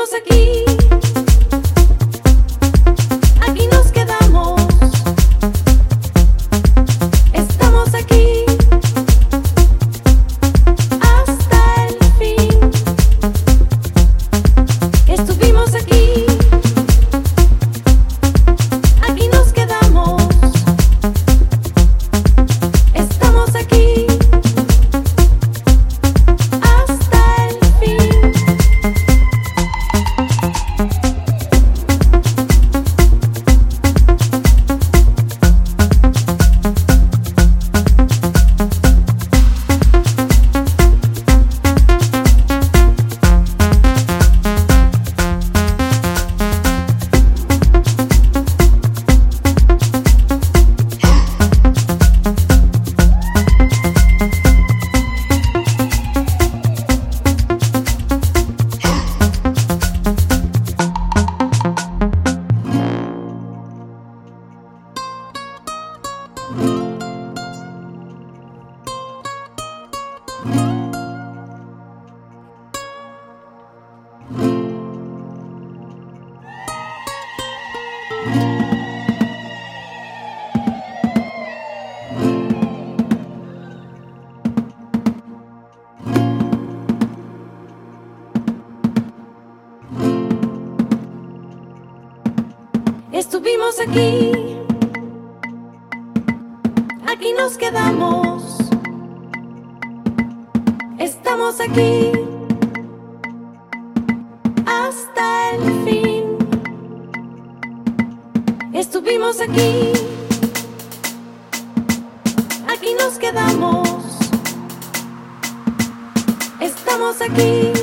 Aquí, aquí Estuvimos aquí, nos quedamos. Estamos aquí hasta el fin. Estuvimos aquí, aquí nos quedamos. Estamos aquí